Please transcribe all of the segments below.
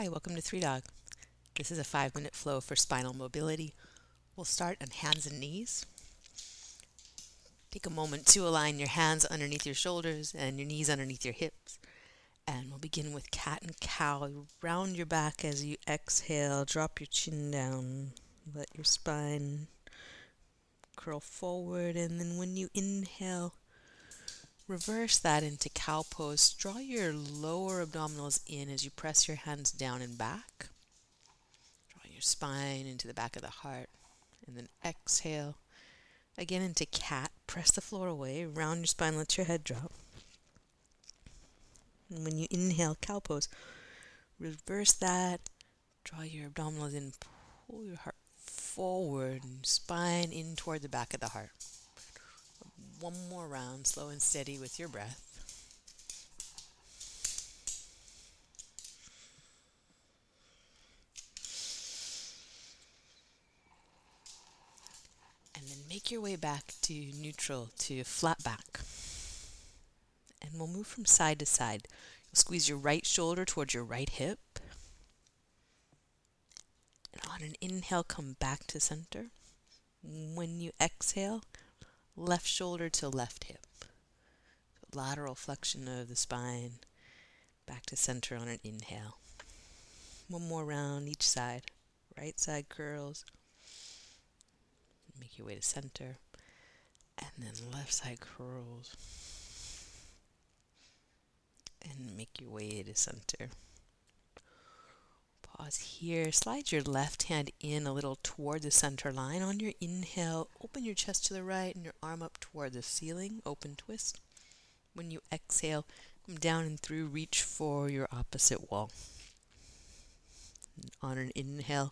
Hi, welcome to Three Dog. This is a five minute flow for spinal mobility. We'll start on hands and knees. Take a moment to align your hands underneath your shoulders and your knees underneath your hips. And we'll begin with cat and cow. Round your back as you exhale, drop your chin down, let your spine curl forward, and then when you inhale, Reverse that into cow pose. Draw your lower abdominals in as you press your hands down and back. Draw your spine into the back of the heart. And then exhale. Again into cat. Press the floor away. Round your spine. Let your head drop. And when you inhale, cow pose, reverse that. Draw your abdominals in. Pull your heart forward and spine in toward the back of the heart one more round, slow and steady with your breath. And then make your way back to neutral, to flat back. And we'll move from side to side. You'll squeeze your right shoulder towards your right hip. And on an inhale, come back to center. When you exhale, left shoulder to left hip. Lateral flexion of the spine, back to center on an inhale. One more round each side. Right side curls. Make your way to center. And then left side curls. And make your way to center. Pause here. Slide your left hand in a little toward the center line. On your inhale, open your chest to the right and your arm up toward the ceiling. Open twist. When you exhale, come down and through. Reach for your opposite wall. On an inhale,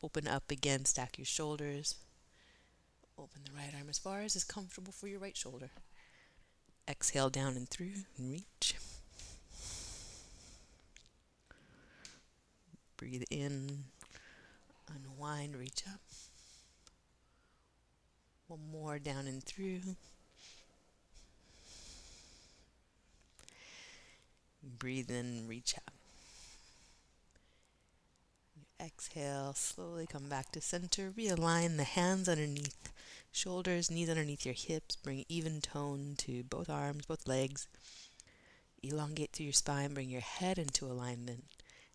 open up again. Stack your shoulders. Open the right arm as far as is comfortable for your right shoulder. Exhale down and through and reach. Breathe in, unwind, reach up. One more down and through. Breathe in, reach up. Exhale, slowly come back to center. Realign the hands underneath shoulders, knees underneath your hips. Bring even tone to both arms, both legs. Elongate through your spine. Bring your head into alignment.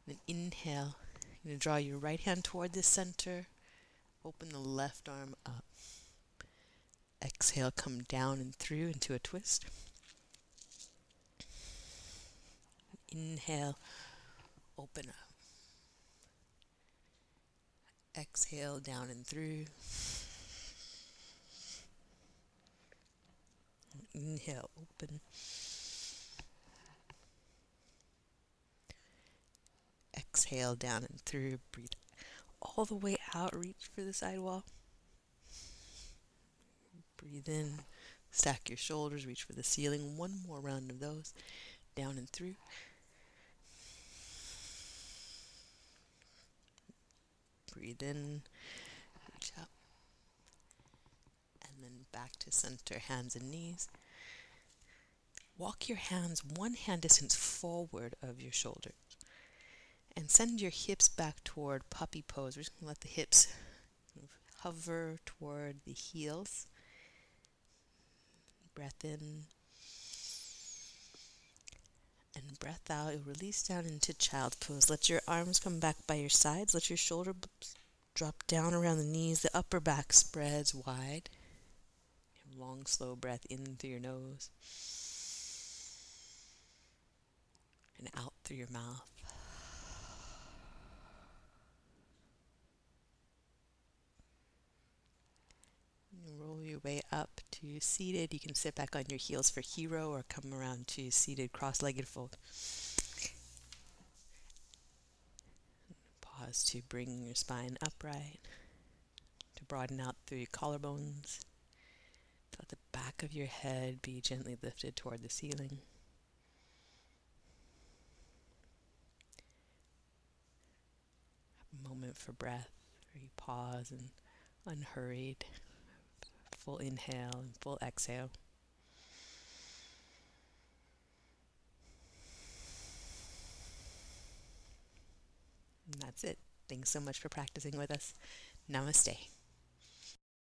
Then inhale. You're going to draw your right hand toward the center. Open the left arm up. Exhale, come down and through into a twist. Inhale, open up. Exhale, down and through. Inhale, open. Exhale down and through. Breathe all the way out. Reach for the sidewall. Breathe in. Stack your shoulders. Reach for the ceiling. One more round of those. Down and through. Breathe in. Reach up. And then back to center, hands and knees. Walk your hands one hand distance forward of your shoulders and send your hips back toward puppy pose. We're just going to let the hips hover toward the heels. Breath in and breath out. You'll release down into child pose. Let your arms come back by your sides. Let your shoulder drop down around the knees. The upper back spreads wide. Long, slow breath in through your nose and out through your mouth. Your way up to seated. You can sit back on your heels for hero or come around to seated cross legged fold. Pause to bring your spine upright, to broaden out through your collarbones. Let the back of your head be gently lifted toward the ceiling. a moment for breath, where you pause and unhurried full inhale and full exhale. that's it. Thanks so much for practicing with us. Namaste.